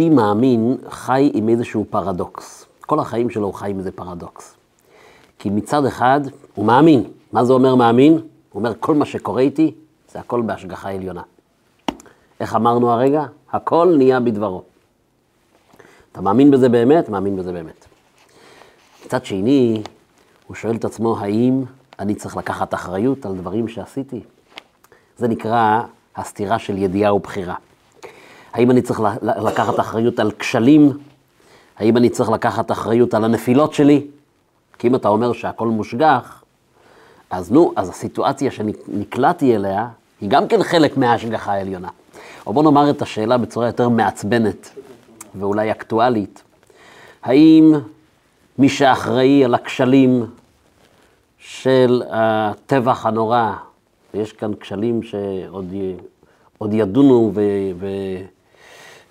יהודי מאמין חי עם איזשהו פרדוקס. כל החיים שלו הוא חי עם איזה פרדוקס. כי מצד אחד הוא מאמין. מה זה אומר מאמין? הוא אומר, כל מה שקורה איתי, זה הכל בהשגחה עליונה. איך אמרנו הרגע? הכל נהיה בדברו. אתה מאמין בזה באמת? מאמין בזה באמת. מצד שני, הוא שואל את עצמו, האם אני צריך לקחת אחריות על דברים שעשיתי? זה נקרא הסתירה של ידיעה ובחירה. האם אני צריך לקחת אחריות על כשלים? האם אני צריך לקחת אחריות על הנפילות שלי? כי אם אתה אומר שהכל מושגח, אז נו, אז הסיטואציה שנקלעתי אליה, היא גם כן חלק מההשגחה העליונה. או בוא נאמר את השאלה בצורה יותר מעצבנת ואולי אקטואלית. האם מי שאחראי על הכשלים של הטבח הנורא, ויש כאן כשלים שעוד עוד ידונו ו, ו,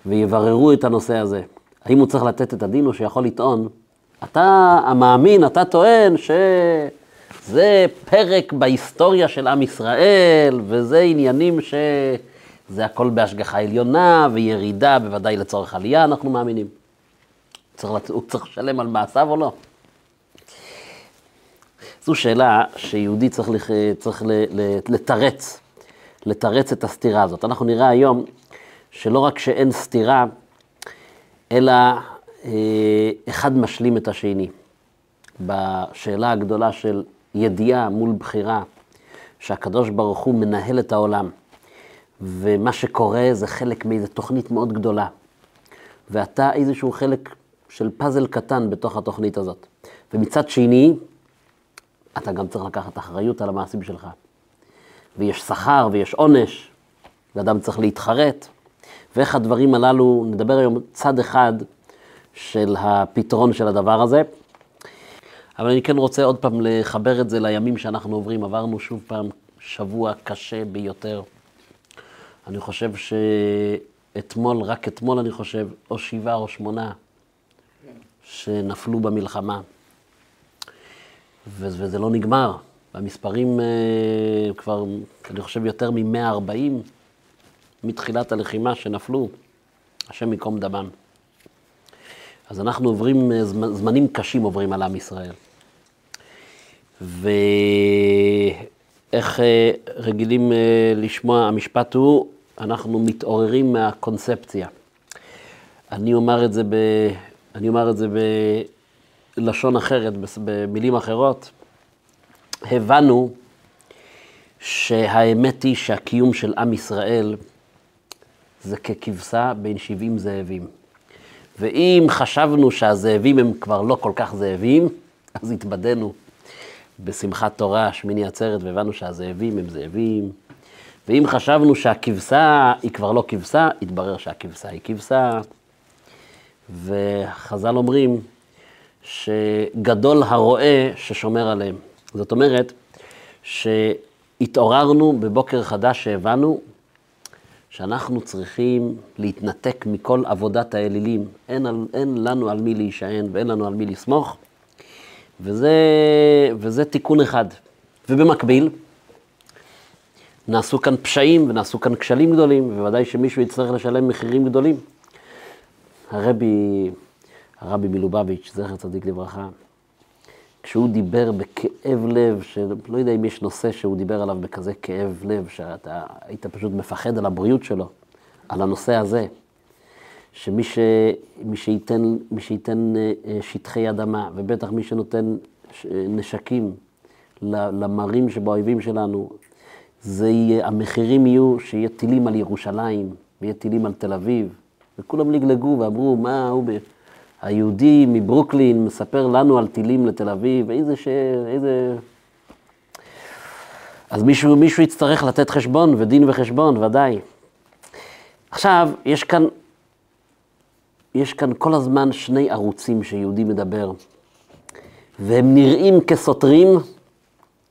ויבררו את הנושא הזה, האם הוא צריך לתת את הדין או שיכול לטעון, אתה המאמין, אתה טוען שזה פרק בהיסטוריה של עם ישראל, וזה עניינים ש... זה הכל בהשגחה עליונה וירידה, בוודאי לצורך עלייה, אנחנו מאמינים. צריך, הוא צריך לשלם על מעשיו או לא? זו שאלה שיהודי צריך, לח... צריך לתרץ, לתרץ את הסתירה הזאת. אנחנו נראה היום שלא רק שאין סתירה, אלא אה, אחד משלים את השני. בשאלה הגדולה של ידיעה מול בחירה, שהקדוש ברוך הוא מנהל את העולם. ומה שקורה זה חלק מאיזו תוכנית מאוד גדולה. ואתה איזשהו חלק של פאזל קטן בתוך התוכנית הזאת. ומצד שני, אתה גם צריך לקחת אחריות על המעשים שלך. ויש שכר ויש עונש, ואדם צריך להתחרט. ואיך הדברים הללו, נדבר היום צד אחד של הפתרון של הדבר הזה. אבל אני כן רוצה עוד פעם לחבר את זה לימים שאנחנו עוברים. עברנו שוב פעם שבוע קשה ביותר. אני חושב שאתמול, רק אתמול אני חושב, או שבעה או שמונה, שנפלו במלחמה. וזה לא נגמר. המספרים אה, כבר, אני חושב, יותר מ-140 מתחילת הלחימה שנפלו, השם ייקום דמם. אז אנחנו עוברים, אה, זמנים קשים עוברים על עם ישראל. ואיך אה, רגילים לשמוע, המשפט הוא, אנחנו מתעוררים מהקונספציה. אני אומר את זה, ב, אני אומר את זה בלשון אחרת, במילים אחרות. הבנו שהאמת היא שהקיום של עם ישראל זה ככבשה בין 70 זאבים. ואם חשבנו שהזאבים הם כבר לא כל כך זאבים, אז התבדינו בשמחת תורה, שמיני עצרת, והבנו שהזאבים הם זאבים, ואם חשבנו שהכבשה היא כבר לא כבשה, התברר שהכבשה היא כבשה. וחז"ל אומרים שגדול הרועה ששומר עליהם. זאת אומרת, שהתעוררנו בבוקר חדש שהבנו שאנחנו צריכים להתנתק מכל עבודת האלילים. אין, אין לנו על מי להישען ואין לנו על מי לסמוך, וזה, וזה תיקון אחד. ובמקביל, נעשו כאן פשעים ונעשו כאן כשלים גדולים, ובוודאי שמישהו יצטרך לשלם מחירים גדולים. הרבי, הרבי מלובביץ', זכר צדיק לברכה, כשהוא דיבר בכאב לב, שלא יודע אם יש נושא שהוא דיבר עליו בכזה כאב לב, שאתה היית פשוט מפחד על הבריאות שלו, על הנושא הזה, שמי ש, מי שייתן, מי שייתן אה, שטחי אדמה, ובטח מי שנותן נשקים למרים שבאויבים שלנו, זה יהיה, המחירים יהיו שיהיה טילים על ירושלים, ויהיה טילים על תל אביב, וכולם לגלגו ואמרו, מה הוא. היהודי מברוקלין מספר לנו על טילים לתל אביב, איזה ש... איזה... אז מישהו, מישהו יצטרך לתת חשבון, ודין וחשבון, ודאי. עכשיו, יש כאן, יש כאן כל הזמן שני ערוצים שיהודי מדבר, והם נראים כסותרים,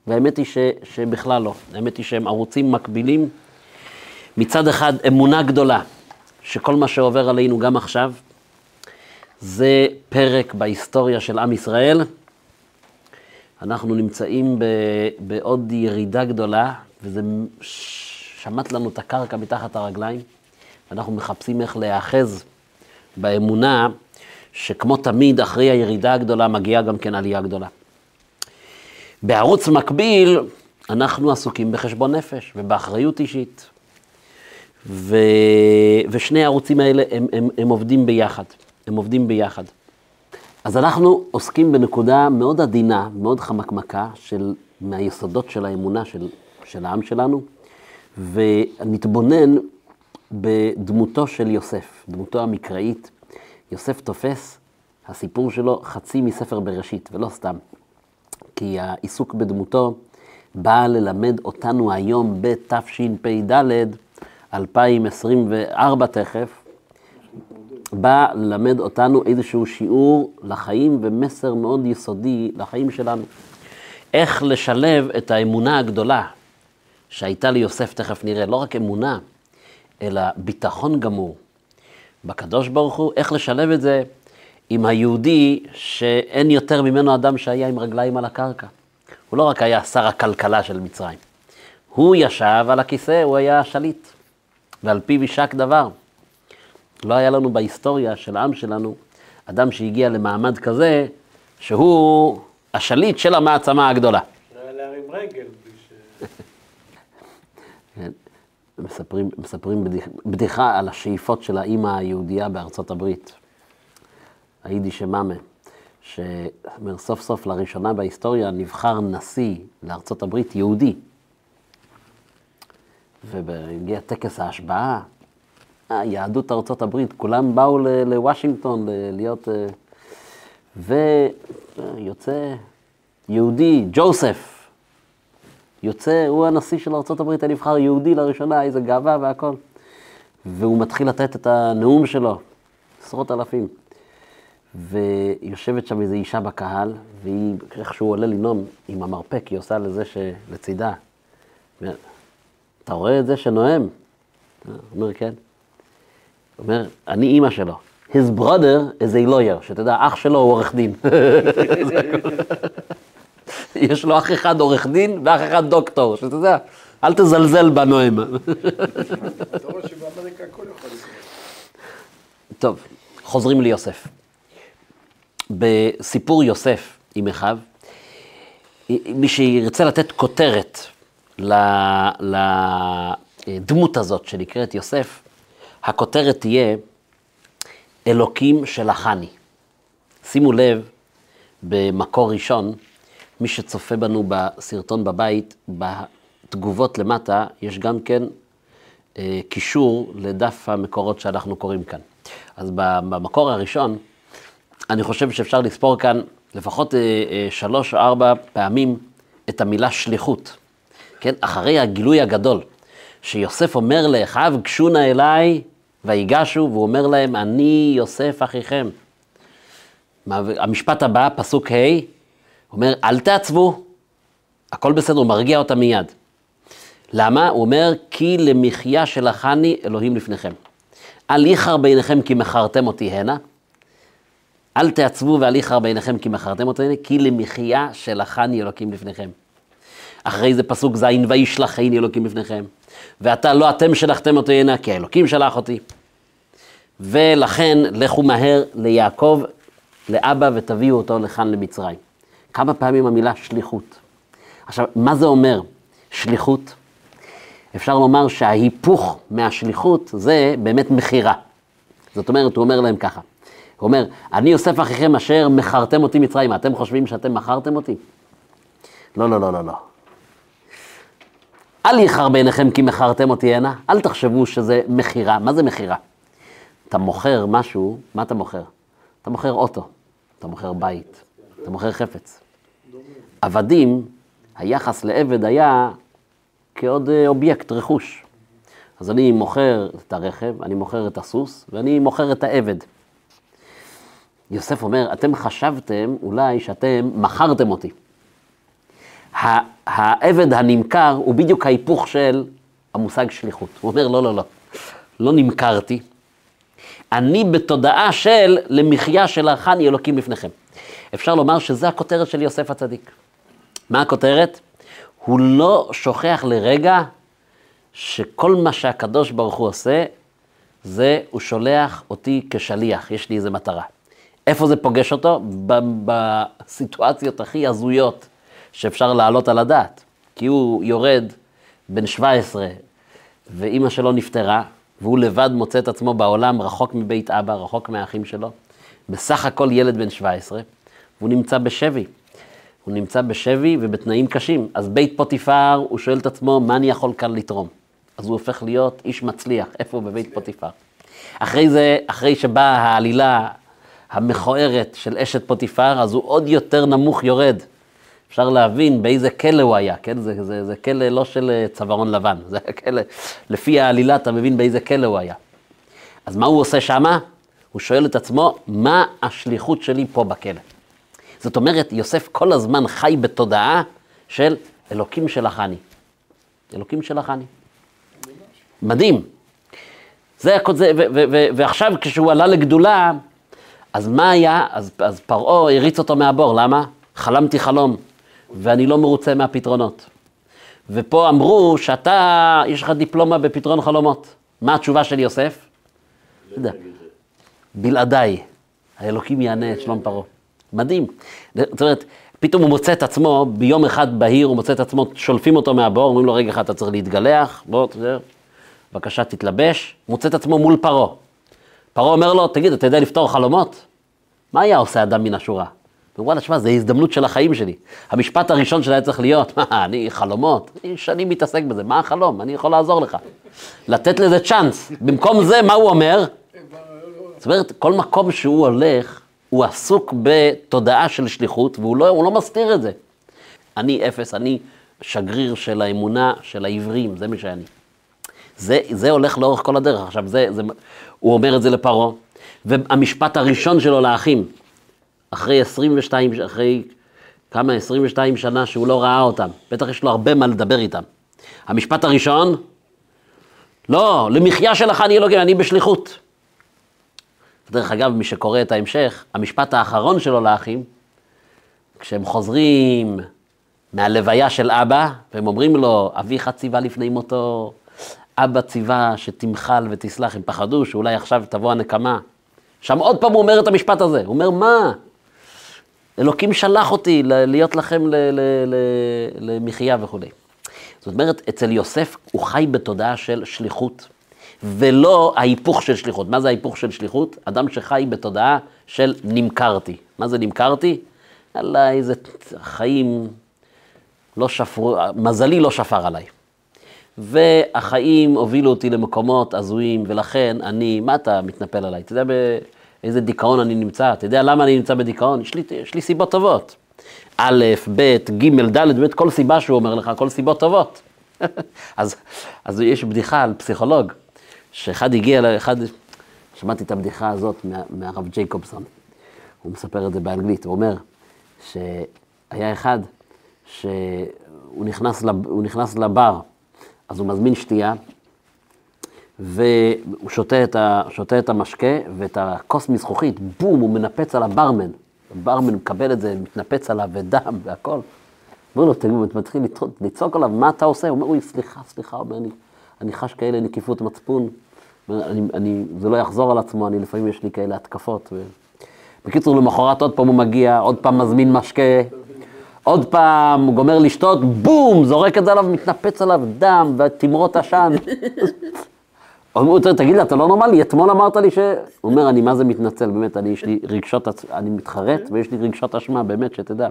והאמת היא ש, שבכלל לא. האמת היא שהם ערוצים מקבילים. מצד אחד, אמונה גדולה, שכל מה שעובר עלינו גם עכשיו, זה פרק בהיסטוריה של עם ישראל. אנחנו נמצאים ב, בעוד ירידה גדולה, וזה שמט לנו את הקרקע מתחת הרגליים. אנחנו מחפשים איך להיאחז באמונה שכמו תמיד, אחרי הירידה הגדולה מגיעה גם כן עלייה גדולה. בערוץ מקביל, אנחנו עסוקים בחשבון נפש ובאחריות אישית. ו... ושני הערוצים האלה הם, הם, הם עובדים ביחד, הם עובדים ביחד. אז אנחנו עוסקים בנקודה מאוד עדינה, מאוד חמקמקה, של, מהיסודות של האמונה של, של העם שלנו, ונתבונן בדמותו של יוסף, דמותו המקראית. יוסף תופס, הסיפור שלו חצי מספר בראשית, ולא סתם. כי העיסוק בדמותו בא ללמד אותנו היום בתשפ"ד, 2024 תכף, בא ללמד אותנו איזשהו שיעור לחיים ומסר מאוד יסודי לחיים שלנו. איך לשלב את האמונה הגדולה שהייתה ליוסף, תכף נראה, לא רק אמונה, אלא ביטחון גמור בקדוש ברוך הוא, איך לשלב את זה עם היהודי שאין יותר ממנו אדם שהיה עם רגליים על הקרקע. הוא לא רק היה שר הכלכלה של מצרים, הוא ישב על הכיסא, הוא היה השליט, ועל פיו יישק דבר. לא היה לנו בהיסטוריה של העם שלנו אדם שהגיע למעמד כזה, שהוא השליט של המעצמה הגדולה. לא היה להרים רגל. כן. מספרים, מספרים בדיח, בדיחה על השאיפות של האימא היהודייה בארצות הברית, היידיש מאמה, שאומר סוף סוף לראשונה בהיסטוריה נבחר נשיא לארצות הברית יהודי. והגיע טקס ההשבעה, יהדות ארצות הברית, כולם באו לוושינגטון להיות... אה, ויוצא יהודי, ג'וסף, יוצא, הוא הנשיא של ארה"ב הנבחר, יהודי לראשונה, איזה גאווה והכל. והוא מתחיל לתת את הנאום שלו, עשרות אלפים. ויושבת שם איזו אישה בקהל, והיא, איך שהוא עולה לנאום עם המרפק, היא עושה לזה שלצידה. אתה רואה את זה שנואם? הוא אומר, כן. אומר, אני אימא שלו. His brother is a lawyer, שתדע, אח שלו הוא עורך דין. יש לו אח אחד עורך דין ואח אחד דוקטור, שאתה יודע, אל תזלזל בנואם. טוב, חוזרים ליוסף. בסיפור יוסף עם אחיו, מי שירצה לתת כותרת לדמות הזאת שנקראת יוסף, הכותרת תהיה אלוקים שלחני. שימו לב, במקור ראשון, מי שצופה בנו בסרטון בבית, בתגובות למטה יש גם כן אה, קישור לדף המקורות שאנחנו קוראים כאן. אז במקור הראשון, אני חושב שאפשר לספור כאן לפחות אה, אה, שלוש או ארבע פעמים את המילה שליחות. כן, אחרי הגילוי הגדול, שיוסף אומר לאחיו, גשו נא אליי ויגשו, והוא אומר להם, אני יוסף אחיכם. המשפט הבא, פסוק ה', הוא אומר, אל תעצבו, הכל בסדר, הוא מרגיע אותה מיד. למה? הוא אומר, כי למחיה שלחני אלוהים לפניכם. אל איחר בעיניכם כי מכרתם אותי הנה. אל תעצבו ואל איחר בעיניכם כי מכרתם אותי הנה, כי למחיה שלחני אלוקים לפניכם. אחרי זה פסוק ז', וישלחני אלוקים לפניכם. ועתה לא אתם שלחתם אותי הנה, כי האלוקים שלח אותי. ולכן לכו מהר ליעקב, לאבא, ותביאו אותו לכאן למצרים. כמה פעמים המילה שליחות. עכשיו, מה זה אומר שליחות? אפשר לומר שההיפוך מהשליחות זה באמת מכירה. זאת אומרת, הוא אומר להם ככה, הוא אומר, אני יוסף אחיכם אשר מכרתם אותי מצרים, אתם חושבים שאתם מכרתם אותי? לא, לא, לא, לא, לא. אל יחר בעיניכם כי מכרתם אותי הנה, אל תחשבו שזה מכירה. מה זה מכירה? אתה מוכר משהו, מה אתה מוכר? אתה מוכר אוטו, אתה מוכר בית, אתה מוכר חפץ. עבדים, היחס לעבד היה כעוד אה, אובייקט, רכוש. אז אני מוכר את הרכב, אני מוכר את הסוס, ואני מוכר את העבד. יוסף אומר, אתם חשבתם אולי שאתם מכרתם אותי. העבד הנמכר הוא בדיוק ההיפוך של המושג שליחות. הוא אומר, לא, לא, לא, לא נמכרתי. אני בתודעה של למחיה שלחני אלוקים לפניכם. אפשר לומר שזה הכותרת של יוסף הצדיק. מה הכותרת? הוא לא שוכח לרגע שכל מה שהקדוש ברוך הוא עושה, זה, הוא שולח אותי כשליח, יש לי איזה מטרה. איפה זה פוגש אותו? בסיטואציות הכי הזויות שאפשר להעלות על הדעת. כי הוא יורד בן 17, ואימא שלו נפטרה, והוא לבד מוצא את עצמו בעולם רחוק מבית אבא, רחוק מהאחים שלו. בסך הכל ילד בן 17, והוא נמצא בשבי. הוא נמצא בשבי ובתנאים קשים. אז בית פוטיפר, הוא שואל את עצמו, מה אני יכול כאן לתרום? אז הוא הופך להיות איש מצליח. איפה הוא בבית פוטיפר? אחרי זה, אחרי שבאה העלילה המכוערת של אשת פוטיפר, אז הוא עוד יותר נמוך יורד. אפשר להבין באיזה כלא הוא היה, כן? זה, זה, זה כלא לא של אה, צווארון לבן, זה כלא, לפי העלילה אתה מבין באיזה כלא הוא היה. אז מה הוא עושה שמה? הוא שואל את עצמו, מה השליחות שלי פה בכלא? זאת אומרת, יוסף כל הזמן חי בתודעה של אלוקים שלחני. אלוקים שלחני. מדהים. זה, זה, ו, ו, ועכשיו כשהוא עלה לגדולה, אז מה היה? אז, אז פרעה הריץ אותו מהבור, למה? חלמתי חלום, ואני לא מרוצה מהפתרונות. ופה אמרו שאתה, יש לך דיפלומה בפתרון חלומות. מה התשובה של יוסף? בלעדיי, האלוקים יענה את שלום פרעה. מדהים. זאת אומרת, פתאום הוא מוצא את עצמו, ביום אחד בהיר הוא מוצא את עצמו, שולפים אותו מהבור, אומרים לו, רגע אחד, אתה צריך להתגלח, בוא, תזר, בבקשה תתלבש, מוצא את עצמו מול פרעה. פרעה אומר לו, תגיד, אתה יודע לפתור חלומות? מה היה עושה אדם מן השורה? וואלה, שמע, זו הזדמנות של החיים שלי. המשפט הראשון שלה צריך להיות, מה, אני חלומות? אני שנים מתעסק בזה, מה החלום? אני יכול לעזור לך. לתת לזה צ'אנס. במקום זה, מה הוא אומר? זאת אומרת, כל מקום שהוא הולך, הוא עסוק בתודעה של שליחות, והוא לא, לא מסתיר את זה. אני אפס, אני שגריר של האמונה של העברים, זה מי שאני. זה, זה הולך לאורך כל הדרך. עכשיו, זה, זה, הוא אומר את זה לפרעה, והמשפט הראשון שלו לאחים, אחרי 22, אחרי כמה, 22 שנה שהוא לא ראה אותם, בטח יש לו הרבה מה לדבר איתם. המשפט הראשון, לא, למחיה שלך אני אלוקים, אני בשליחות. דרך אגב, מי שקורא את ההמשך, המשפט האחרון שלו לאחים, כשהם חוזרים מהלוויה של אבא, והם אומרים לו, אביך ציווה לפני מותו, אבא ציווה שתמחל ותסלח, הם פחדו שאולי עכשיו תבוא הנקמה. שם עוד פעם הוא אומר את המשפט הזה, הוא אומר, מה? אלוקים שלח אותי להיות לכם למחיה וכולי. זאת אומרת, אצל יוסף הוא חי בתודעה של שליחות. ולא ההיפוך של שליחות. מה זה ההיפוך של שליחות? אדם שחי בתודעה של נמכרתי. מה זה נמכרתי? אללה, איזה חיים לא שפרו, מזלי לא שפר עליי. והחיים הובילו אותי למקומות הזויים, ולכן אני, מה אתה מתנפל עליי? אתה יודע באיזה דיכאון אני נמצא? אתה יודע למה אני נמצא בדיכאון? יש לי, יש לי סיבות טובות. א', ב', ג', ד', באמת כל סיבה שהוא אומר לך, כל סיבות טובות. אז, אז יש בדיחה על פסיכולוג, שאחד הגיע לאחד, שמעתי את הבדיחה הזאת מה, מהרב ג'ייקובסון, הוא מספר את זה באנגלית, הוא אומר שהיה אחד שהוא נכנס, לב, נכנס לבר, אז הוא מזמין שתייה, והוא שותה את, ה, שותה את המשקה, ואת הכוס מזכוכית, בום, הוא מנפץ על הברמן. הברמן מקבל את זה, מתנפץ עליו, ודם והכל. אומר לו, תגיד, אתה מתחיל לצעוק עליו, מה אתה עושה? הוא אומר, אוי, סליחה, סליחה, אומר, אני, אני חש כאלה נקיפות מצפון, אני, אני, זה לא יחזור על עצמו, אני לפעמים יש לי כאלה התקפות. ו... בקיצור, למחרת עוד פעם הוא מגיע, עוד פעם מזמין משקה, עוד פעם הוא גומר לשתות, בום, זורק את זה עליו, מתנפץ עליו דם ותמרות עשן. הוא אומר, תגיד לי, אתה לא נורמלי, אתמול אמרת לי ש... הוא אומר, אני מה זה מתנצל, באמת, אני, יש לי רגשות, אני מתחרט ויש לי רגשות אשמה, באמת, שתדע.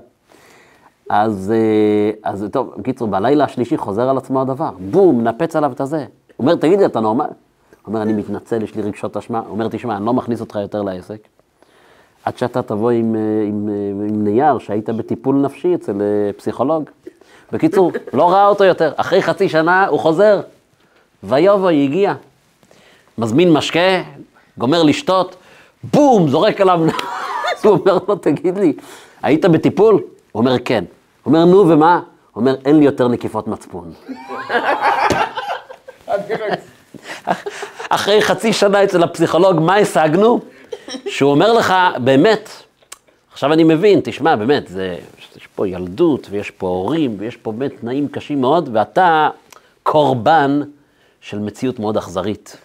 אז, אה, אז טוב, בקיצור, בלילה השלישי חוזר על עצמו הדבר, בום, מנפץ עליו את הזה. הוא אומר, תגיד לי, אתה נורמל? הוא אומר, אני מתנצל, יש לי רגשות אשמה. הוא אומר, תשמע, אני לא מכניס אותך יותר לעסק, עד שאתה תבוא עם, אה, עם, עם, אה, עם נייר שהיית בטיפול נפשי אצל פסיכולוג. בקיצור, לא ראה אותו יותר. אחרי חצי שנה הוא חוזר, ויובוי, הגיע. מזמין משקה, גומר לשתות, בום, זורק עליו, הוא אומר לו, תגיד לי, היית בטיפול? הוא אומר, כן. הוא אומר, נו, ומה? הוא אומר, אין לי יותר נקיפות מצפון. אחרי חצי שנה אצל הפסיכולוג, מה השגנו? שהוא אומר לך, באמת, עכשיו אני מבין, תשמע, באמת, זה, יש פה ילדות, ויש פה הורים, ויש פה באמת תנאים קשים מאוד, ואתה קורבן של מציאות מאוד אכזרית.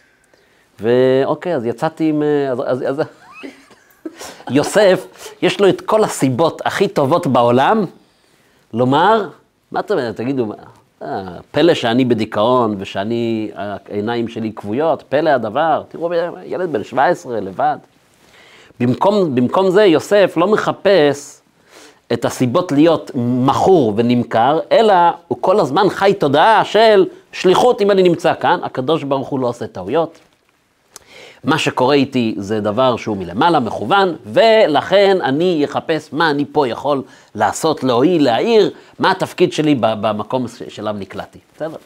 ואוקיי, אז יצאתי עם... אה, אז, אז, אז... יוסף, יש לו את כל הסיבות הכי טובות בעולם לומר, מה אתה אומר, תגידו, אה, פלא שאני בדיכאון ושאני, העיניים שלי כבויות, פלא הדבר, תראו, ילד בן 17 לבד. במקום, במקום זה יוסף לא מחפש את הסיבות להיות מכור ונמכר, אלא הוא כל הזמן חי תודעה של שליחות אם אני נמצא כאן, הקדוש ברוך הוא לא עושה טעויות. מה שקורה איתי זה דבר שהוא מלמעלה, מכוון, ולכן אני אחפש מה אני פה יכול לעשות, להועיל, להעיר, מה התפקיד שלי במקום שאליו נקלעתי. בסדר?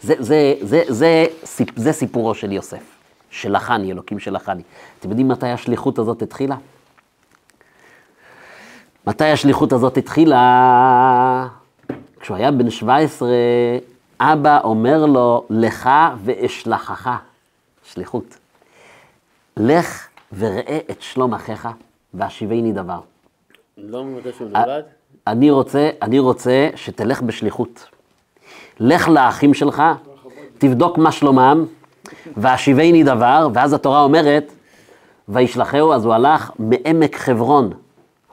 זה, זה, זה, זה, זה, זה סיפורו של יוסף, שלחני, אלוקים שלחני. אתם יודעים מתי השליחות הזאת התחילה? מתי השליחות הזאת התחילה? כשהוא היה בן 17, אבא אומר לו, לך ואשלחך. שליחות. לך וראה את שלום אחיך והשיבני דבר. לא ממתי שהוא נולד? אני רוצה, אני רוצה שתלך בשליחות. לך לאחים שלך, תבדוק מה שלומם, והשיבני דבר, ואז התורה אומרת, וישלחהו, אז הוא הלך מעמק חברון.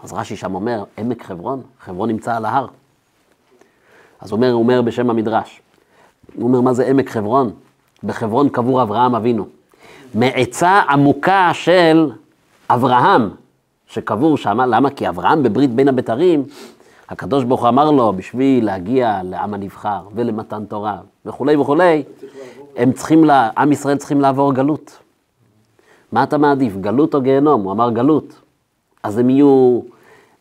אז רש"י שם אומר, עמק חברון? חברון נמצא על ההר. אז הוא אומר, הוא אומר בשם המדרש. הוא אומר, מה זה עמק חברון? בחברון קבור אברהם אבינו. מעצה עמוקה של אברהם, שקבור שם, למה? כי אברהם בברית בין הבתרים, הקדוש ברוך הוא אמר לו, בשביל להגיע לעם הנבחר ולמתן תורה וכולי וכולי, הם צריכים, לה, עם ישראל צריכים לעבור גלות. מה אתה מעדיף, גלות או גיהנום? הוא אמר גלות. אז הם יהיו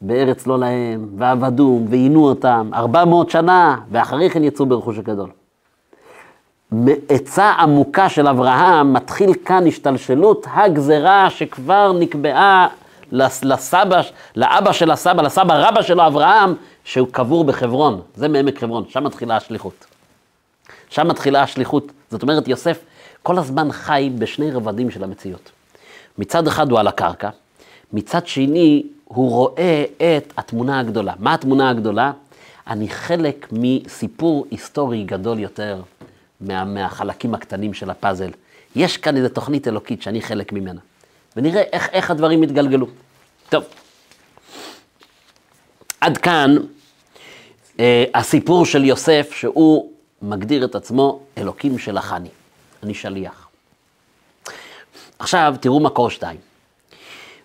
בארץ לא להם, ועבדו, ועינו אותם, 400 שנה, ואחרי כן יצאו ברכוש הגדול. מעצה עמוקה של אברהם מתחיל כאן השתלשלות הגזרה שכבר נקבעה לסבא, לאבא של הסבא, לסבא רבא שלו אברהם, שהוא קבור בחברון, זה מעמק חברון, שם מתחילה השליחות. שם מתחילה השליחות, זאת אומרת יוסף כל הזמן חי בשני רבדים של המציאות. מצד אחד הוא על הקרקע, מצד שני הוא רואה את התמונה הגדולה. מה התמונה הגדולה? אני חלק מסיפור היסטורי גדול יותר מה, מהחלקים הקטנים של הפאזל. יש כאן איזו תוכנית אלוקית שאני חלק ממנה. ונראה איך, איך הדברים יתגלגלו. טוב, עד כאן אה, הסיפור של יוסף, שהוא מגדיר את עצמו אלוקים שלחני. אני שליח. עכשיו, תראו מקור שתיים.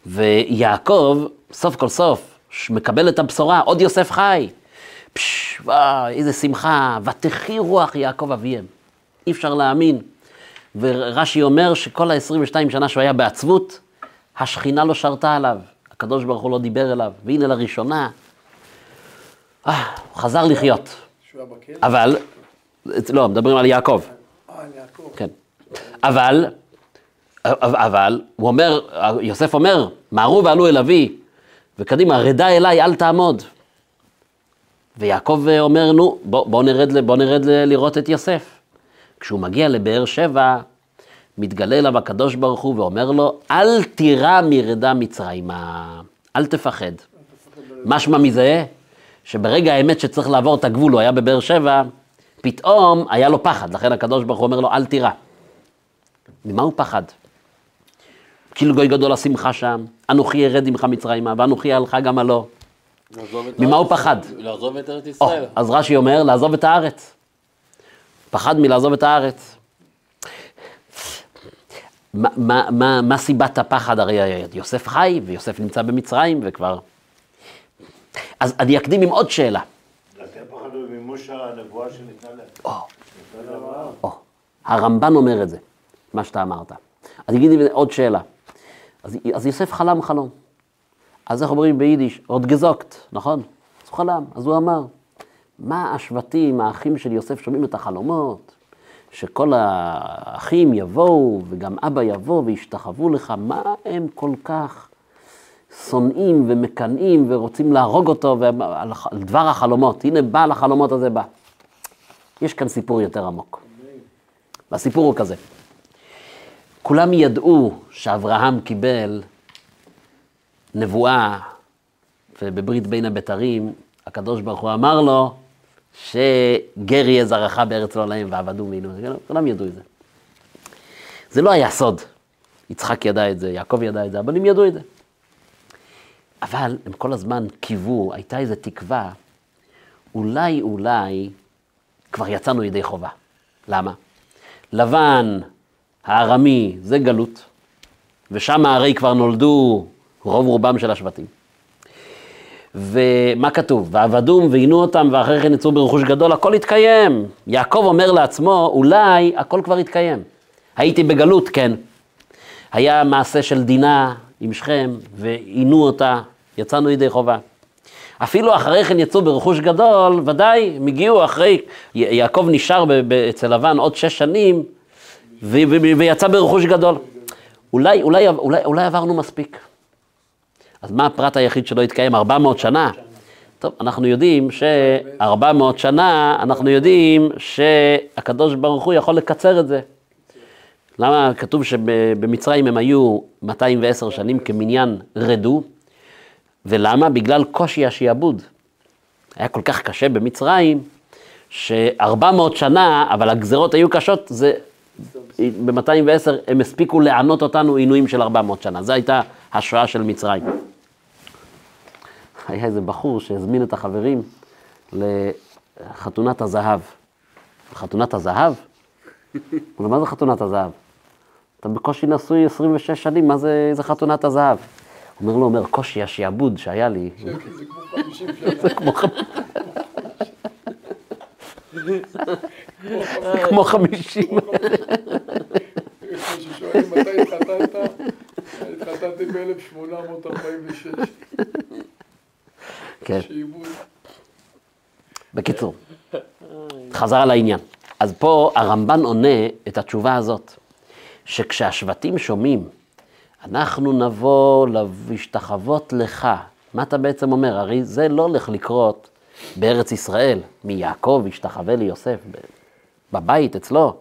ויעקב, סוף כל סוף, מקבל את הבשורה, עוד יוסף חי. פשש, וואי, איזה שמחה, ותחי רוח יעקב אביהם. אי אפשר להאמין. ורש"י אומר שכל ה-22 שנה שהוא היה בעצבות, השכינה לא שרתה עליו, הקדוש ברוך הוא לא דיבר אליו, והנה לראשונה, אה, הוא חזר לחיות. אבל, לא, מדברים על יעקב. אה, על יעקב. כן. אבל, אבל, הוא אומר, יוסף אומר, מהרו ועלו אל אבי, וקדימה, רדה אליי, אל תעמוד. ויעקב אומר, נו, בוא, בוא, נרד, בוא נרד לראות את יוסף. כשהוא מגיע לבאר שבע, מתגלה אליו הקדוש ברוך הוא ואומר לו, אל תירא מרדה מצרימה, אל תפחד. משמע מזה, שברגע האמת שצריך לעבור את הגבול, הוא היה בבאר שבע, פתאום היה לו פחד, לכן הקדוש ברוך הוא אומר לו, אל תירא. ממה הוא פחד? כאילו גוי גדול השמחה שם, אנוכי ארד עמך מצרימה, ואנוכי אהלך גם הלא. ממה הוא פחד? לעזוב את ארץ ישראל. אז רש"י אומר, לעזוב את הארץ. פחד מלעזוב את הארץ. מה, מה, מה, מה סיבת הפחד? הרי יוסף חי, ויוסף נמצא במצרים, וכבר... אז אני אקדים עם עוד שאלה. ממימוש הנבואה שניתנה להם. הרמב"ן אומר את זה, מה שאתה אמרת. אז אגיד לי עוד שאלה. אז, אז יוסף חלם חלום. אז איך אומרים ביידיש? עוד גזוקט, נכון? אז הוא חלם, אז הוא אמר, מה השבטים, האחים של יוסף שומעים את החלומות, שכל האחים יבואו וגם אבא יבוא וישתחוו לך, מה הם כל כך שונאים ומקנאים ורוצים להרוג אותו ועל דבר החלומות. הנה בעל החלומות הזה בא. יש כאן סיפור יותר עמוק. והסיפור הוא כזה. כולם ידעו שאברהם קיבל נבואה, ובברית בין הבתרים, הקדוש ברוך הוא אמר לו, שגר יהיה זרעך בארץ לא להם ועבדו מינו, כולם ידעו את זה. זה לא היה סוד. יצחק ידע את זה, יעקב ידע את זה, הבנים ידעו את זה. אבל הם כל הזמן קיוו, הייתה איזו תקווה, אולי, אולי, כבר יצאנו ידי חובה. למה? לבן, הארמי, זה גלות, ושם הרי כבר נולדו רוב רובם של השבטים. ומה כתוב? ועבדום ועינו אותם ואחרי כן יצאו ברכוש גדול, הכל התקיים. יעקב אומר לעצמו, אולי הכל כבר התקיים. הייתי בגלות, כן. היה מעשה של דינה עם שכם, ועינו אותה, יצאנו ידי חובה. אפילו אחרי כן יצאו ברכוש גדול, ודאי, הם הגיעו אחרי, יעקב נשאר אצל לבן עוד שש שנים, ו- ו- ויצא ברכוש גדול. אולי, אולי, אולי, אולי עברנו מספיק. אז מה הפרט היחיד שלא התקיים? 400 שנה. טוב, אנחנו יודעים ש-400 שנה, אנחנו יודעים שהקדוש ברוך הוא יכול לקצר את זה. למה כתוב שבמצרים הם היו 210 שנים כמניין רדו, ולמה? בגלל קושי השעבוד. היה כל כך קשה במצרים, ש-400 שנה, אבל הגזרות היו קשות, זה, ב-210 הם הספיקו לענות אותנו עינויים של 400 שנה. זו הייתה השואה של מצרים. היה איזה בחור שהזמין את החברים לחתונת הזהב. חתונת הזהב? אומר, מה זה חתונת הזהב? אתה בקושי נשוי 26 שנים, מה זה, זה חתונת הזהב? הוא אומר לו, אומר, קושי השעבוד שהיה לי. זה כמו 50 שנה. זה כמו 50. יש מישהו שואל מתי התחתנת? התחתנתי ב-1846. כן. בקיצור, חזרה לעניין. אז פה הרמב"ן עונה את התשובה הזאת, שכשהשבטים שומעים, אנחנו נבוא להשתחוות לך, מה אתה בעצם אומר? הרי זה לא הולך לקרות בארץ ישראל, מיעקב ישתחווה ליוסף, בבית אצלו.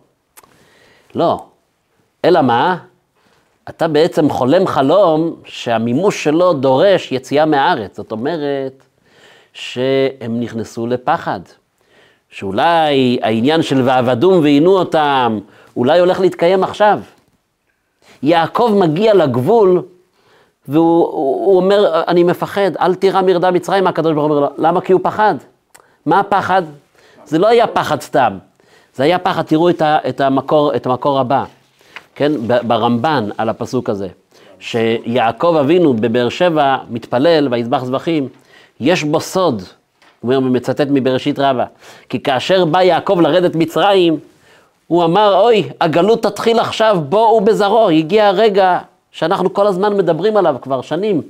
לא. אלא מה? אתה בעצם חולם חלום שהמימוש שלו דורש יציאה מהארץ. זאת אומרת שהם נכנסו לפחד. שאולי העניין של ועבדום ועינו אותם, אולי הולך להתקיים עכשיו. יעקב מגיע לגבול, והוא הוא, הוא אומר, אני מפחד, אל תירא מרדה מצרים, הקדוש ברוך הוא אומר לו, למה? כי הוא פחד. מה הפחד? זה לא היה פחד סתם, זה היה פחד, תראו את, ה, את, המקור, את המקור הבא, כן, ברמב"ן על הפסוק הזה, שיעקב אבינו בבאר שבע מתפלל ויזבח זבחים, יש בו סוד, הוא אומר, מצטט מבראשית רבה, כי כאשר בא יעקב לרדת מצרים, הוא אמר, אוי, הגלות תתחיל עכשיו, בואו בזרעו, הגיע הרגע שאנחנו כל הזמן מדברים עליו כבר שנים.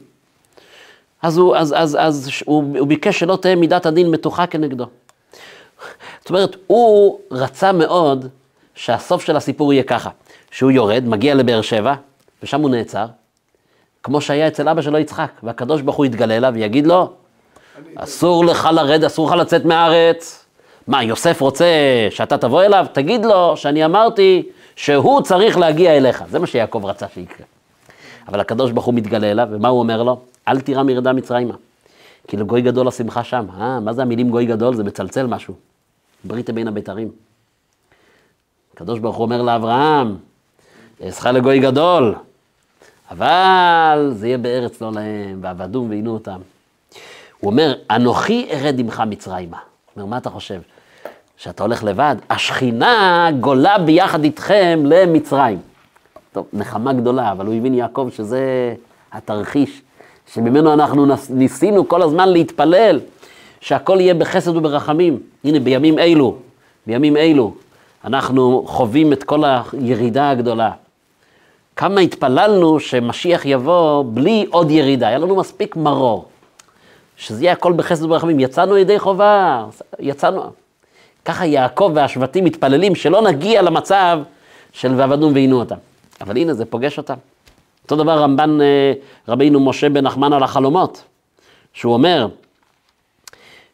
אז הוא, אז, אז, אז הוא, הוא ביקש שלא תהיה מידת הדין מתוחה כנגדו. זאת אומרת, הוא רצה מאוד שהסוף של הסיפור יהיה ככה, שהוא יורד, מגיע לבאר שבע, ושם הוא נעצר, כמו שהיה אצל אבא שלו יצחק, והקדוש ברוך הוא יתגלה אליו ויגיד לו, אסור לך לרדת, אסור לך לצאת מהארץ. מה, יוסף רוצה שאתה תבוא אליו? תגיד לו שאני אמרתי שהוא צריך להגיע אליך. זה מה שיעקב רצה שיקרה. אבל הקדוש ברוך הוא מתגלה אליו, ומה הוא אומר לו? אל תירא מרדה מצרימה. כי לגוי גדול השמחה שם. אה, מה זה המילים גוי גדול? זה מצלצל משהו. ברית בין הבתרים. הקדוש ברוך הוא אומר לאברהם, אעשך לגוי גדול, אבל זה יהיה בארץ לא להם, ועבדום ועינו אותם. הוא אומר, אנוכי ארד עמך מצרימה. הוא אומר, מה אתה חושב? שאתה הולך לבד? השכינה גולה ביחד איתכם למצרים. טוב, נחמה גדולה, אבל הוא הבין יעקב שזה התרחיש שממנו אנחנו ניסינו כל הזמן להתפלל, שהכל יהיה בחסד וברחמים. הנה, בימים אלו, בימים אלו, אנחנו חווים את כל הירידה הגדולה. כמה התפללנו שמשיח יבוא בלי עוד ירידה, היה לנו מספיק מרור. שזה יהיה הכל בחסד וברחמים. יצאנו ידי חובה, יצאנו. ככה יעקב והשבטים מתפללים שלא נגיע למצב של ועבדום ועינו אותם. אבל הנה, זה פוגש אותם. אותו דבר רמב"ן אה, רבינו משה בן נחמן על החלומות, שהוא אומר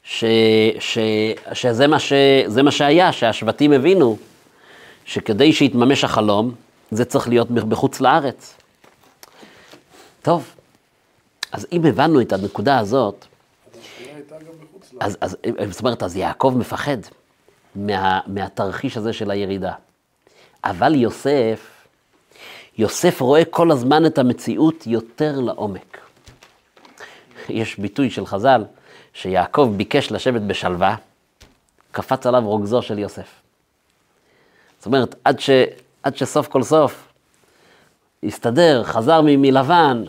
ש, ש, שזה מה, ש, מה שהיה, שהשבטים הבינו שכדי שיתממש החלום, זה צריך להיות בחוץ לארץ. טוב, אז אם הבנו את הנקודה הזאת, השכינה הייתה גם מחוץ לה. אז, אז זאת אומרת, אז יעקב מפחד מה, מהתרחיש הזה של הירידה. אבל יוסף, יוסף רואה כל הזמן את המציאות יותר לעומק. יש ביטוי של חז"ל, שיעקב ביקש לשבת בשלווה, קפץ עליו רוגזו של יוסף. זאת אומרת, עד, ש, עד שסוף כל סוף הסתדר, חזר מלבן,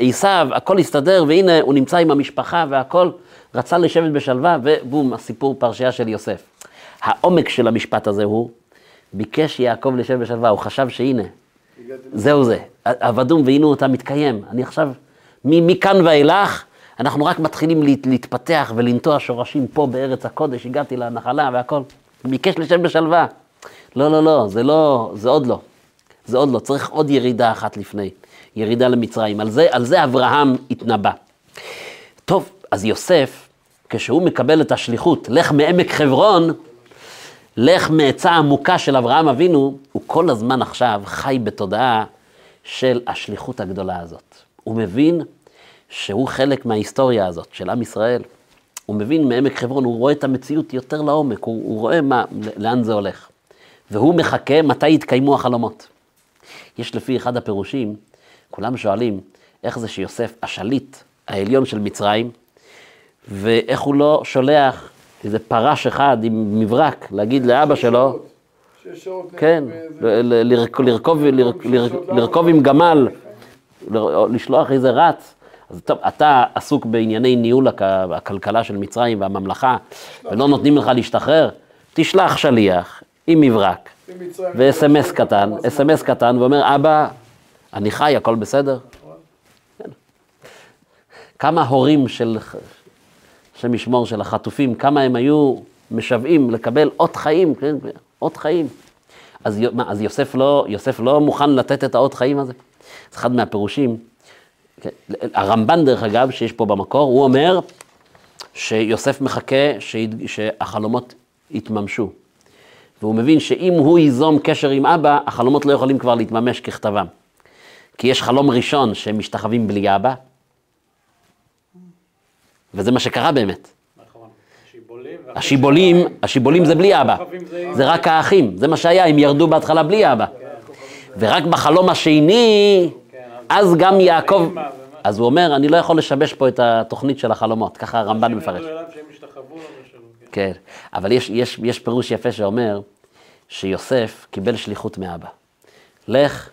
ועשיו, הכל הסתדר, והנה הוא נמצא עם המשפחה והכל, רצה לשבת בשלווה, ובום, הסיפור פרשייה של יוסף. העומק של המשפט הזה הוא, ביקש יעקב לשבת בשלווה, הוא חשב שהנה, זהו זה, עבדום והנה אותה מתקיים. אני עכשיו, מכאן ואילך, אנחנו רק מתחילים להת, להתפתח ולנטוע שורשים פה בארץ הקודש, הגעתי לנחלה והכל. ביקש לשבת בשלווה. לא, לא, לא, זה לא, זה עוד לא. זה עוד לא, צריך עוד ירידה אחת לפני, ירידה למצרים. על זה, על זה אברהם התנבא. טוב, אז יוסף, כשהוא מקבל את השליחות, לך מעמק חברון, לך מעצה עמוקה של אברהם אבינו, הוא כל הזמן עכשיו חי בתודעה של השליחות הגדולה הזאת. הוא מבין שהוא חלק מההיסטוריה הזאת של עם ישראל. הוא מבין מעמק חברון, הוא רואה את המציאות יותר לעומק, הוא, הוא רואה מה, לאן זה הולך. והוא מחכה מתי יתקיימו החלומות. יש לפי אחד הפירושים, כולם שואלים, איך זה שיוסף השליט העליון של מצרים, ואיך הוא לא שולח איזה פרש אחד עם מברק להגיד לאבא שלו. כן, לרכוב, לרכ- לרכ- לרכוב עם גמל, לשלוח איזה רץ. אז טוב, אתה עסוק בענייני ניהול הכ- הכלכלה של מצרים והממלכה, ולא נותנים לך להשתחרר, תשלח שליח עם מברק ו-SMS קטן, SMS קטן, ואומר, אבא, אני חי, הכל בסדר? כן. כמה הורים של, השם ישמור, של החטופים, כמה הם היו משוועים לקבל אות חיים, כן, אות חיים. אז, מה, אז יוסף, לא, יוסף לא מוכן לתת את האות חיים הזה? זה אחד מהפירושים. כן, הרמב"ן, דרך אגב, שיש פה במקור, הוא אומר שיוסף מחכה שיד- שהחלומות יתממשו. והוא מבין שאם הוא ייזום קשר עם אבא, החלומות לא יכולים כבר להתממש ככתבם. כי יש חלום ראשון שהם משתחווים בלי אבא, וזה מה שקרה באמת. השיבולים, השיבולים זה בלי אבא, זה- רק האחים, זה מה שהיה, הם ירדו בהתחלה בלי אבא. ורק בחלום השני, אז גם יעקב, אז הוא אומר, אני לא יכול לשבש פה את התוכנית של החלומות, ככה הרמב"ן מפרש. כן. כן, אבל יש, יש, יש פירוש יפה שאומר שיוסף קיבל שליחות מאבא. לך,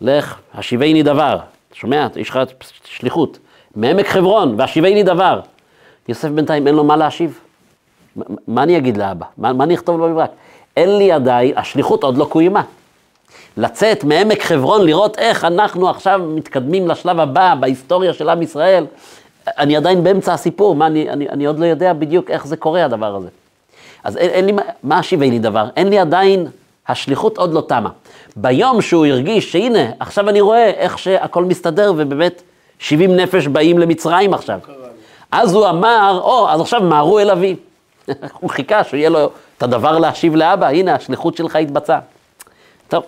לך, השיבני דבר. אתה שומע? יש לך שליחות. מעמק חברון, והשיבני דבר. יוסף בינתיים אין לו מה להשיב. מה, מה אני אגיד לאבא? מה, מה אני אכתוב לו במברק? אין לי עדיין, השליחות עוד לא קוימה. לצאת מעמק חברון, לראות איך אנחנו עכשיו מתקדמים לשלב הבא בהיסטוריה של עם ישראל. אני עדיין באמצע הסיפור, מה, אני, אני, אני עוד לא יודע בדיוק איך זה קורה הדבר הזה. אז אין, אין לי, מה- לי דבר? אין לי עדיין, השליחות עוד לא תמה. ביום שהוא הרגיש שהנה, עכשיו אני רואה איך שהכל מסתדר, ובאמת 70 נפש באים למצרים עכשיו. אז הוא אמר, או, אז עכשיו מהרו אל אבי. הוא חיכה שיהיה לו את הדבר להשיב לאבא, הנה, השליחות שלך התבצעה. טוב.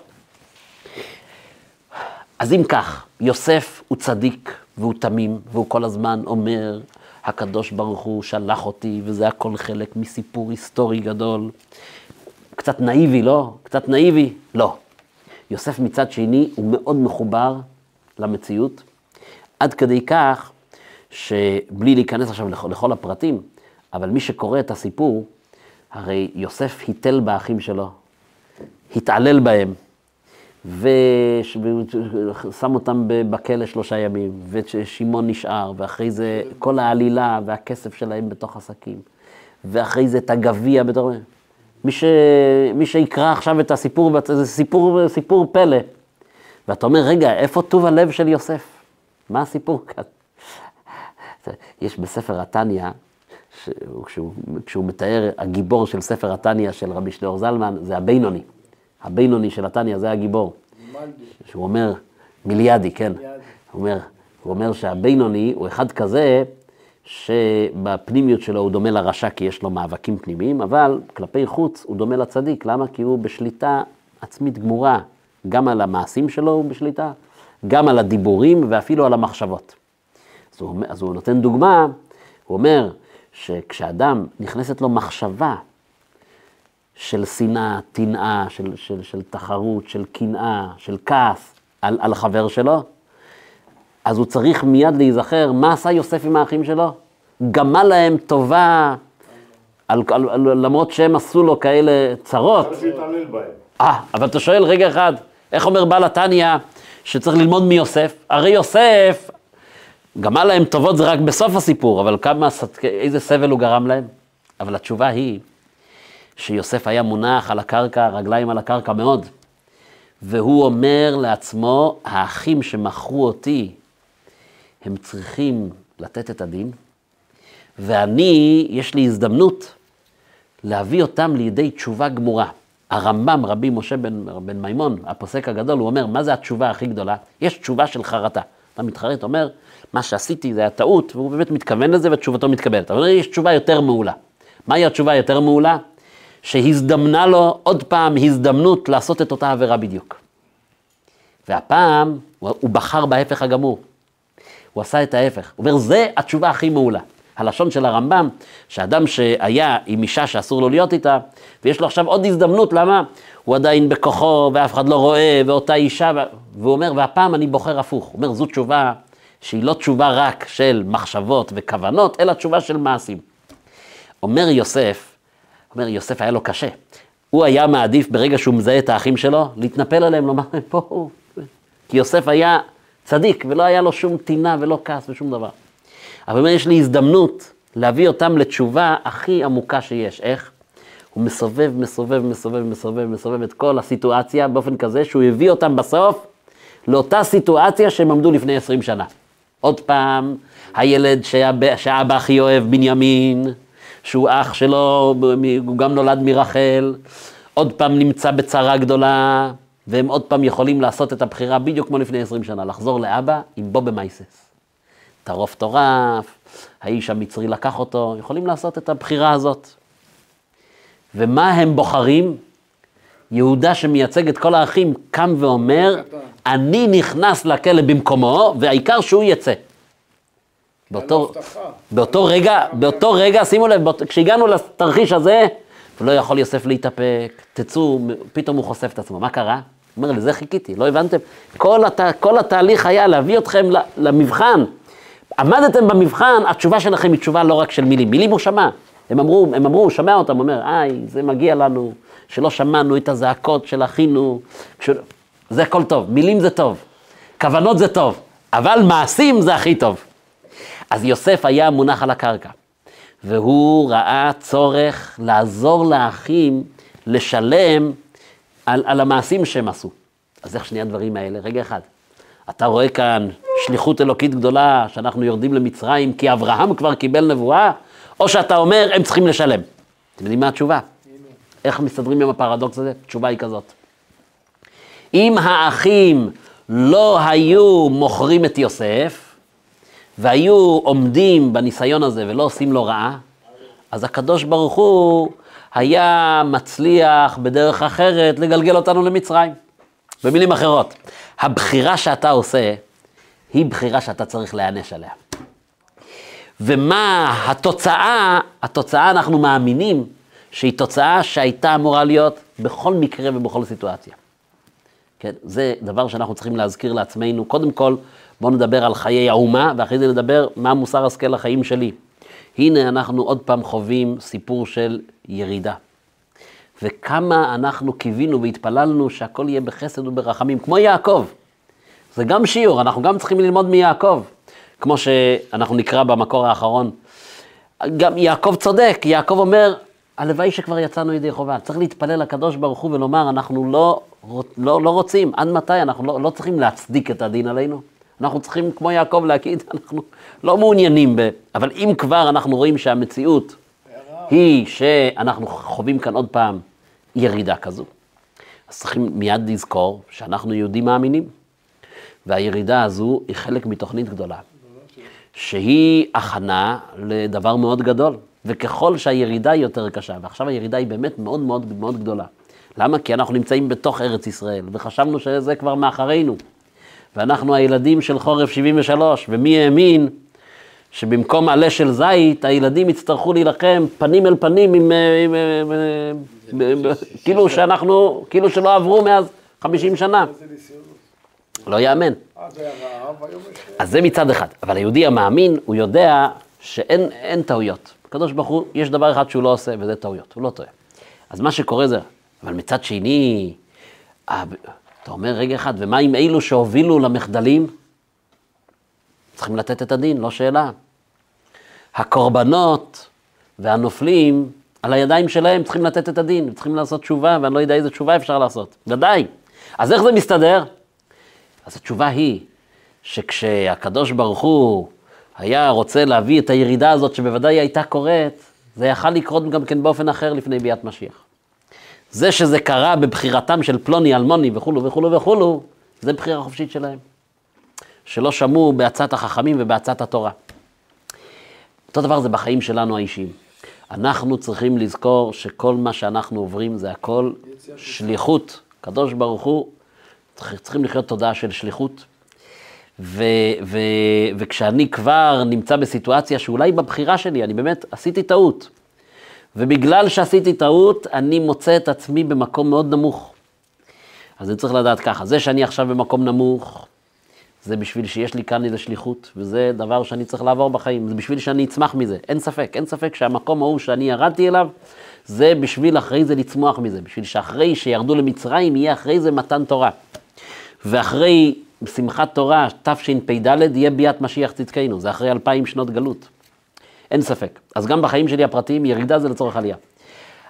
אז אם כך, יוסף הוא צדיק והוא תמים, והוא כל הזמן אומר, הקדוש ברוך הוא שלח אותי, וזה הכל חלק מסיפור היסטורי גדול. קצת נאיבי, לא? קצת נאיבי? לא. יוסף מצד שני הוא מאוד מחובר למציאות, עד כדי כך שבלי להיכנס עכשיו לכל, לכל הפרטים, אבל מי שקורא את הסיפור, הרי יוסף היטל באחים שלו, התעלל בהם, ושם אותם בכלא שלושה ימים, ושמעון נשאר, ואחרי זה כל העלילה והכסף שלהם בתוך השקים, ואחרי זה את הגביע בתור... מי, ש... מי שיקרא עכשיו את הסיפור, זה סיפור, סיפור פלא. ואתה אומר, רגע, איפה טוב הלב של יוסף? מה הסיפור כאן? יש בספר התניא, ש- כשהוא, כשהוא מתאר, הגיבור של ספר התניא של רבי שליאור זלמן, זה הבינוני. הבינוני של התניא, זה הגיבור. שהוא אומר, מיליאדי, כן. הוא אומר, הוא אומר שהבינוני הוא אחד כזה שבפנימיות שלו הוא דומה לרשע כי יש לו מאבקים פנימיים, אבל כלפי חוץ הוא דומה לצדיק. למה? כי הוא בשליטה עצמית גמורה. גם על המעשים שלו הוא בשליטה, גם על הדיבורים ואפילו על המחשבות. אז הוא, אז הוא נותן דוגמה, הוא אומר שכשאדם נכנסת לו מחשבה של שנאה, טנאה, של, של, של תחרות, של קנאה, של כעס על, על החבר שלו, אז הוא צריך מיד להיזכר מה עשה יוסף עם האחים שלו. גמל להם טובה, על, על, על, למרות שהם עשו לו כאלה צרות. אה, אבל אתה שואל, רגע אחד, איך אומר בעל התניא שצריך ללמוד מיוסף? הרי יוסף, גמל להם טובות זה רק בסוף הסיפור, אבל כמה, איזה סבל הוא גרם להם? אבל התשובה היא שיוסף היה מונח על הקרקע, רגליים על הקרקע מאוד, והוא אומר לעצמו, האחים שמכרו אותי, הם צריכים לתת את הדין, ואני, יש לי הזדמנות להביא אותם לידי תשובה גמורה. הרמב"ם, רבי משה בן, בן מימון, הפוסק הגדול, הוא אומר, מה זה התשובה הכי גדולה? יש תשובה של חרטה. אתה מתחרט, אומר, מה שעשיתי זה היה טעות, והוא באמת מתכוון לזה ותשובתו מתקבלת. אבל יש תשובה יותר מעולה. מהי התשובה היותר מעולה? שהזדמנה לו עוד פעם הזדמנות לעשות את אותה עבירה בדיוק. והפעם הוא בחר בהפך הגמור. הוא עשה את ההפך. הוא אומר, זה התשובה הכי מעולה. הלשון של הרמב"ם, שאדם שהיה עם אישה שאסור לו להיות איתה, ויש לו עכשיו עוד הזדמנות, למה? הוא עדיין בכוחו, ואף אחד לא רואה, ואותה אישה, והוא אומר, והפעם אני בוחר הפוך. הוא אומר, זו תשובה שהיא לא תשובה רק של מחשבות וכוונות, אלא תשובה של מעשים. אומר יוסף, אומר, יוסף היה לו קשה. הוא היה מעדיף ברגע שהוא מזהה את האחים שלו, להתנפל עליהם, לומר פה הוא. כי יוסף היה צדיק, ולא היה לו שום טינה ולא כעס ושום דבר. אבל יש לי הזדמנות להביא אותם לתשובה הכי עמוקה שיש. איך? הוא מסובב, מסובב, מסובב, מסובב, מסובב את כל הסיטואציה באופן כזה שהוא הביא אותם בסוף לאותה סיטואציה שהם עמדו לפני 20 שנה. עוד פעם, הילד שהאב- שהאבא הכי אוהב, בנימין, שהוא אח שלו, הוא גם נולד מרחל, עוד פעם נמצא בצרה גדולה, והם עוד פעם יכולים לעשות את הבחירה בדיוק כמו לפני 20 שנה, לחזור לאבא עם בו במייסס. טרוף טורף, האיש המצרי לקח אותו, יכולים לעשות את הבחירה הזאת. ומה הם בוחרים? יהודה שמייצג את כל האחים קם ואומר, אני נכנס לכלא במקומו, והעיקר שהוא יצא. באותו. באותו רגע, באותו רגע, שימו לב, באות- כשהגענו לתרחיש הזה, לא יכול יוסף להתאפק, תצאו, פתאום הוא חושף את עצמו. מה קרה? אומר, לזה חיכיתי, לא הבנתם? כל, הת... כל התהליך היה להביא אתכם למבחן. עמדתם במבחן, התשובה שלכם היא תשובה לא רק של מילים. מילים הוא שמע. הם אמרו, הם אמרו, הוא שמע אותם, אומר, איי, זה מגיע לנו, שלא שמענו את הזעקות של אחינו. כש... זה הכל טוב, מילים זה טוב, כוונות זה טוב, אבל מעשים זה הכי טוב. אז יוסף היה מונח על הקרקע, והוא ראה צורך לעזור לאחים לשלם על, על המעשים שהם עשו. אז איך שני הדברים האלה? רגע אחד. אתה רואה כאן שליחות אלוקית גדולה, שאנחנו יורדים למצרים כי אברהם כבר קיבל נבואה, או שאתה אומר, הם צריכים לשלם. אתם יודעים מה התשובה? איך מסתדרים עם הפרדוקס הזה? התשובה היא כזאת. אם האחים לא היו מוכרים את יוסף, והיו עומדים בניסיון הזה ולא עושים לו רעה, אז הקדוש ברוך הוא היה מצליח בדרך אחרת לגלגל אותנו למצרים. במילים אחרות, הבחירה שאתה עושה, היא בחירה שאתה צריך להיענש עליה. ומה התוצאה, התוצאה אנחנו מאמינים שהיא תוצאה שהייתה אמורה להיות בכל מקרה ובכל סיטואציה. כן, זה דבר שאנחנו צריכים להזכיר לעצמנו. קודם כל, בואו נדבר על חיי האומה, ואחרי זה נדבר מה מוסר השכל לחיים שלי. הנה אנחנו עוד פעם חווים סיפור של ירידה. וכמה אנחנו קיווינו והתפללנו שהכל יהיה בחסד וברחמים, כמו יעקב. זה גם שיעור, אנחנו גם צריכים ללמוד מיעקב. כמו שאנחנו נקרא במקור האחרון. גם יעקב צודק, יעקב אומר, הלוואי שכבר יצאנו ידי חובה. צריך להתפלל לקדוש ברוך הוא ולומר, אנחנו לא, לא, לא רוצים, עד מתי? אנחנו לא, לא צריכים להצדיק את הדין עלינו. אנחנו צריכים, כמו יעקב, להגיד, אנחנו לא מעוניינים ב... אבל אם כבר אנחנו רואים שהמציאות היא שאנחנו חווים כאן עוד פעם ירידה כזו, אז צריכים מיד לזכור שאנחנו יהודים מאמינים. והירידה הזו היא חלק מתוכנית גדולה, שהיא הכנה לדבר מאוד גדול. וככל שהירידה היא יותר קשה, ועכשיו הירידה היא באמת מאוד מאוד מאוד גדולה. למה? כי אנחנו נמצאים בתוך ארץ ישראל, וחשבנו שזה כבר מאחרינו. ואנחנו הילדים של חורף 73, ומי האמין שבמקום עלה של זית, הילדים יצטרכו להילחם פנים אל פנים עם... אה, אה, כאילו שאנחנו, כאילו שלא עברו מאז 50 שנה. לא יאמן. אז יש... אז זה מצד אחד. אבל היהודי המאמין, הוא יודע שאין אין טעויות. הקדוש ברוך הוא, יש דבר אחד שהוא לא עושה, וזה טעויות. הוא לא טועה. אז מה שקורה זה, אבל מצד שני, אה, אתה אומר, רגע אחד, ומה עם אלו שהובילו למחדלים? צריכים לתת את הדין, לא שאלה. הקורבנות והנופלים, על הידיים שלהם צריכים לתת את הדין, צריכים לעשות תשובה, ואני לא יודע איזה תשובה אפשר לעשות. ודאי. אז איך זה מסתדר? אז התשובה היא שכשהקדוש ברוך הוא היה רוצה להביא את הירידה הזאת, שבוודאי הייתה קורית, זה יכל לקרות גם כן באופן אחר לפני ביאת משיח. זה שזה קרה בבחירתם של פלוני אלמוני וכולו וכולו וכולו, זה בחירה חופשית שלהם. שלא שמעו בעצת החכמים ובעצת התורה. אותו דבר זה בחיים שלנו האישיים. אנחנו צריכים לזכור שכל מה שאנחנו עוברים זה הכל שליחות. קדוש ברוך הוא, צריכים לחיות תודעה של שליחות. ו- ו- וכשאני כבר נמצא בסיטואציה שאולי בבחירה שלי, אני באמת עשיתי טעות. ובגלל שעשיתי טעות, אני מוצא את עצמי במקום מאוד נמוך. אז אני צריך לדעת ככה, זה שאני עכשיו במקום נמוך, זה בשביל שיש לי כאן איזו שליחות, וזה דבר שאני צריך לעבור בחיים, זה בשביל שאני אצמח מזה, אין ספק, אין ספק שהמקום ההוא שאני ירדתי אליו, זה בשביל אחרי זה לצמוח מזה, בשביל שאחרי שירדו למצרים, יהיה אחרי זה מתן תורה. ואחרי שמחת תורה, תשפ"ד, יהיה ביאת משיח צדקנו, זה אחרי אלפיים שנות גלות. אין ספק. אז גם בחיים שלי הפרטיים, ירידה זה לצורך עלייה.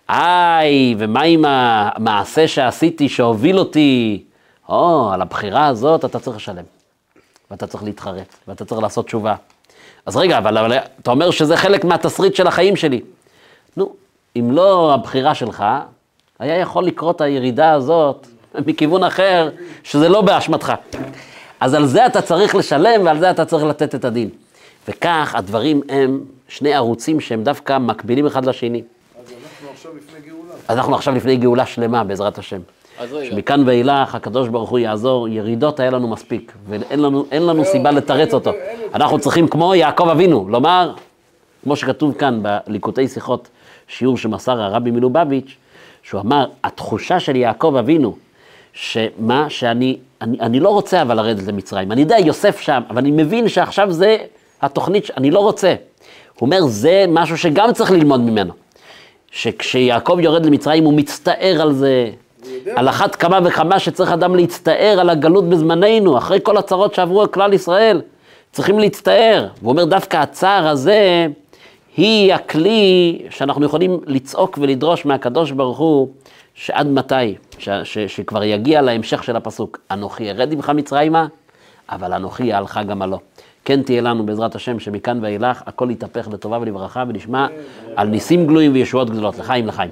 איי, ומה עם המעשה שעשיתי שהוביל אותי? או, על הבחירה הזאת אתה צריך לשלם. ואתה צריך להתחרט, ואתה צריך לעשות תשובה. אז רגע, אבל, אבל אתה אומר שזה חלק מהתסריט של החיים שלי. נו, אם לא הבחירה שלך, היה יכול לקרות הירידה הזאת מכיוון אחר, שזה לא באשמתך. אז על זה אתה צריך לשלם ועל זה אתה צריך לתת את הדין. וכך הדברים הם שני ערוצים שהם דווקא מקבילים אחד לשני. אז אנחנו עכשיו לפני גאולה. אז אנחנו עכשיו לפני גאולה שלמה, בעזרת השם. שמכאן ואילך הקדוש ברוך הוא יעזור, ירידות היה לנו מספיק, ואין לנו, סיבה לתרץ אותו. אנחנו צריכים כמו יעקב אבינו, לומר, כמו שכתוב כאן בליקוטי שיחות, שיעור שמסר הרבי מלובביץ', שהוא אמר, התחושה של יעקב אבינו, שמה, שאני אני, אני לא רוצה אבל לרדת למצרים, אני יודע, יוסף שם, אבל אני מבין שעכשיו זה התוכנית, אני לא רוצה. הוא אומר, זה משהו שגם צריך ללמוד ממנו. שכשיעקב יורד למצרים הוא מצטער על זה, על אחת כמה וכמה שצריך אדם להצטער על הגלות בזמננו, אחרי כל הצרות שעברו על כלל ישראל, צריכים להצטער. והוא אומר, דווקא הצער הזה, היא הכלי שאנחנו יכולים לצעוק ולדרוש מהקדוש ברוך הוא, שעד מתי, ש- ש- שכבר יגיע להמשך של הפסוק, אנוכי ארד עמך מצרימה, אבל אנוכי אעלך גם עלו. כן תהיה לנו בעזרת השם שמכאן ואילך הכל יתהפך לטובה ולברכה ונשמע על ניסים גלויים וישועות גדולות, לחיים לחיים.